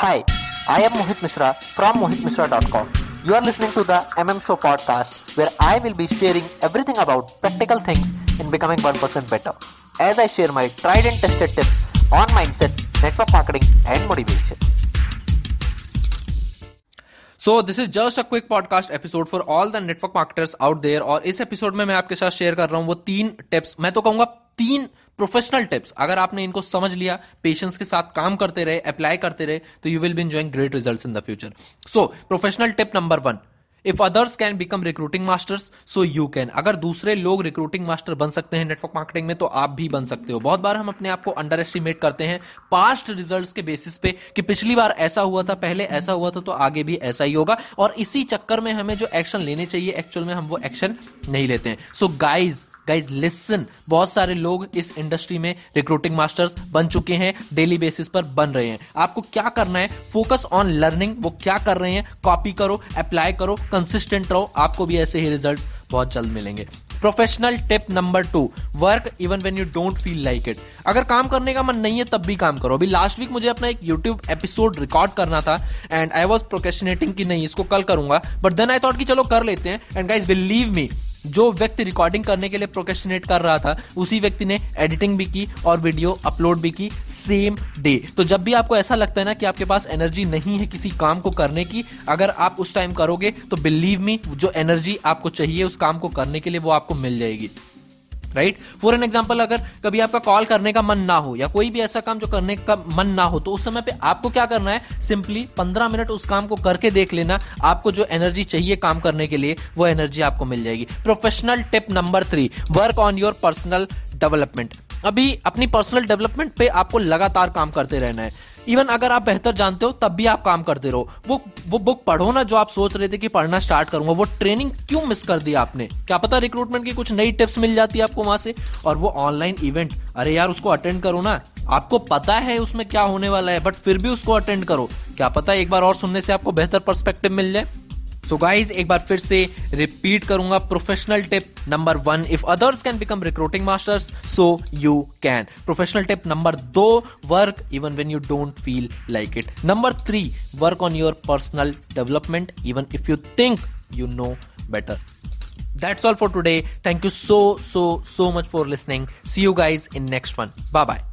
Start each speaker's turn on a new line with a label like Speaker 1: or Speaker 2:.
Speaker 1: Hi, I am Mohit Mishra from mohitmishra.com. You are listening to the MM Show podcast where I will be sharing everything about practical things in becoming 1% better as I share my tried and tested tips on mindset, network marketing and motivation.
Speaker 2: So this is just a quick podcast episode for all the network marketers out there और इस episode में मैं आपके साथ share कर रहा हूँ वो तीन टिप्स मैं तो कहूँगा तीन प्रोफेशनल टिप्स अगर आपने इनको समझ लिया पेशेंस के साथ काम करते रहे अप्लाई करते रहे तो you will be enjoying great result in the future so professional tip number one if others can become recruiting masters so you can अगर दूसरे लोग रिक्रूटिंग मास्टर बन सकते हैं नेटवर्क मार्केटिंग में तो आप भी बन सकते हो। बहुत बार हम अपने आप को अंडर एस्टिमेट करते हैं पास्ट रिज़ल्ट के बेसिस पे कि पिछली बार ऐसा हुआ था, पहले ऐसा हुआ था तो आगे भी ऐसा ही होगा। और इसी चक्कर में हमें जो एक्शन लेने चाहिए एक्चुअल में हम वो एक्शन नहीं लेते हैं। So so guys guys listen बहुत सारे लोग इस इंडस्ट्री में रिक्रूटिंग मास्टर्स बन चुके हैं डेली बेसिस पर बन रहे हैं। आपको क्या करना है? फोकस ऑन लर्निंग वो क्या कर रहे हैं? कॉपी करो अप्लाई करो कंसिस्टेंट रहो। आपको भी ऐसे ही रिज़ल्ट बहुत जल्द मिलेंगे। Professional tip number two work even when you don't feel like it अगर काम करने का मन नहीं है, तब भी काम करो। अभी लास्ट वीक मुझे अपना एक यूट्यूब एपिसोड रिकॉर्ड करना था एंड आई वॉज़ प्रोकेशनेटिंग की नहीं, इसको कल करूँगा। बट देन आई थॉट कि चलो कर लेते हैं। एंड गाइज़ बिलीव मी जो व्यक्ति रिकॉर्डिंग करने के लिए प्रोकेशनेट कर रहा था, उसी व्यक्ति ने एडिटिंग भी की और वीडियो अपलोड भी की सेम डे तो जब भी आपको ऐसा लगता है ना कि आपके पास एनर्जी नहीं है किसी काम को करने की, अगर आप उस टाइम करोगे तो बिलीव मी जो एनर्जी आपको चाहिए उस काम को करने के लिए वो आपको मिल जाएगी. राइट फॉर एन एग्ज़ाम्पल अगर कभी आपका कॉल करने का मन ना हो या कोई भी ऐसा काम जो करने का मन ना हो तो उस समय पे आपको क्या करना है? सिंपली पंद्रह मिनट उस काम को करके देख लेना। आपको जो एनर्जी चाहिए काम करने के लिए, वो एनर्जी आपको मिल जाएगी। Professional tip number three work on your personal development अभी अपनी पर्सनल डेवलपमेंट पे आपको लगातार काम करते रहना है। इवन अगर आप बेहतर जानते हो, तब भी आप काम करते रहो। वो वो बुक पढ़ो ना जो आप सोच रहे थे कि पढ़ना स्टार्ट करूँगा। वो ट्रेनिंग क्यों मिस कर दी आपने? क्या पता रिक्रूटमेंट की कुछ नई टिप्स मिल जाती है आपको वहाँ से? और वो ऑनलाइन इवेंट अरे यार उसको अटेंड करो ना। आपको पता है उसमें क्या होने वाला है बट फिर भी उसको अटेंड करो। क्या पता एक बार और सुनने से आपको बेहतर परस्पेक्टिव मिल जाए? सो गाइज़ एक बार फिर से रिपीट करूँगा professional tip number one if others can become recruiting masters so you can professional tip number दो work even when you don't feel like it number three work on your personal development even if you think you know better. That's all for today. Thank you so, so, so much for listening. See you guys in next one. Bye bye.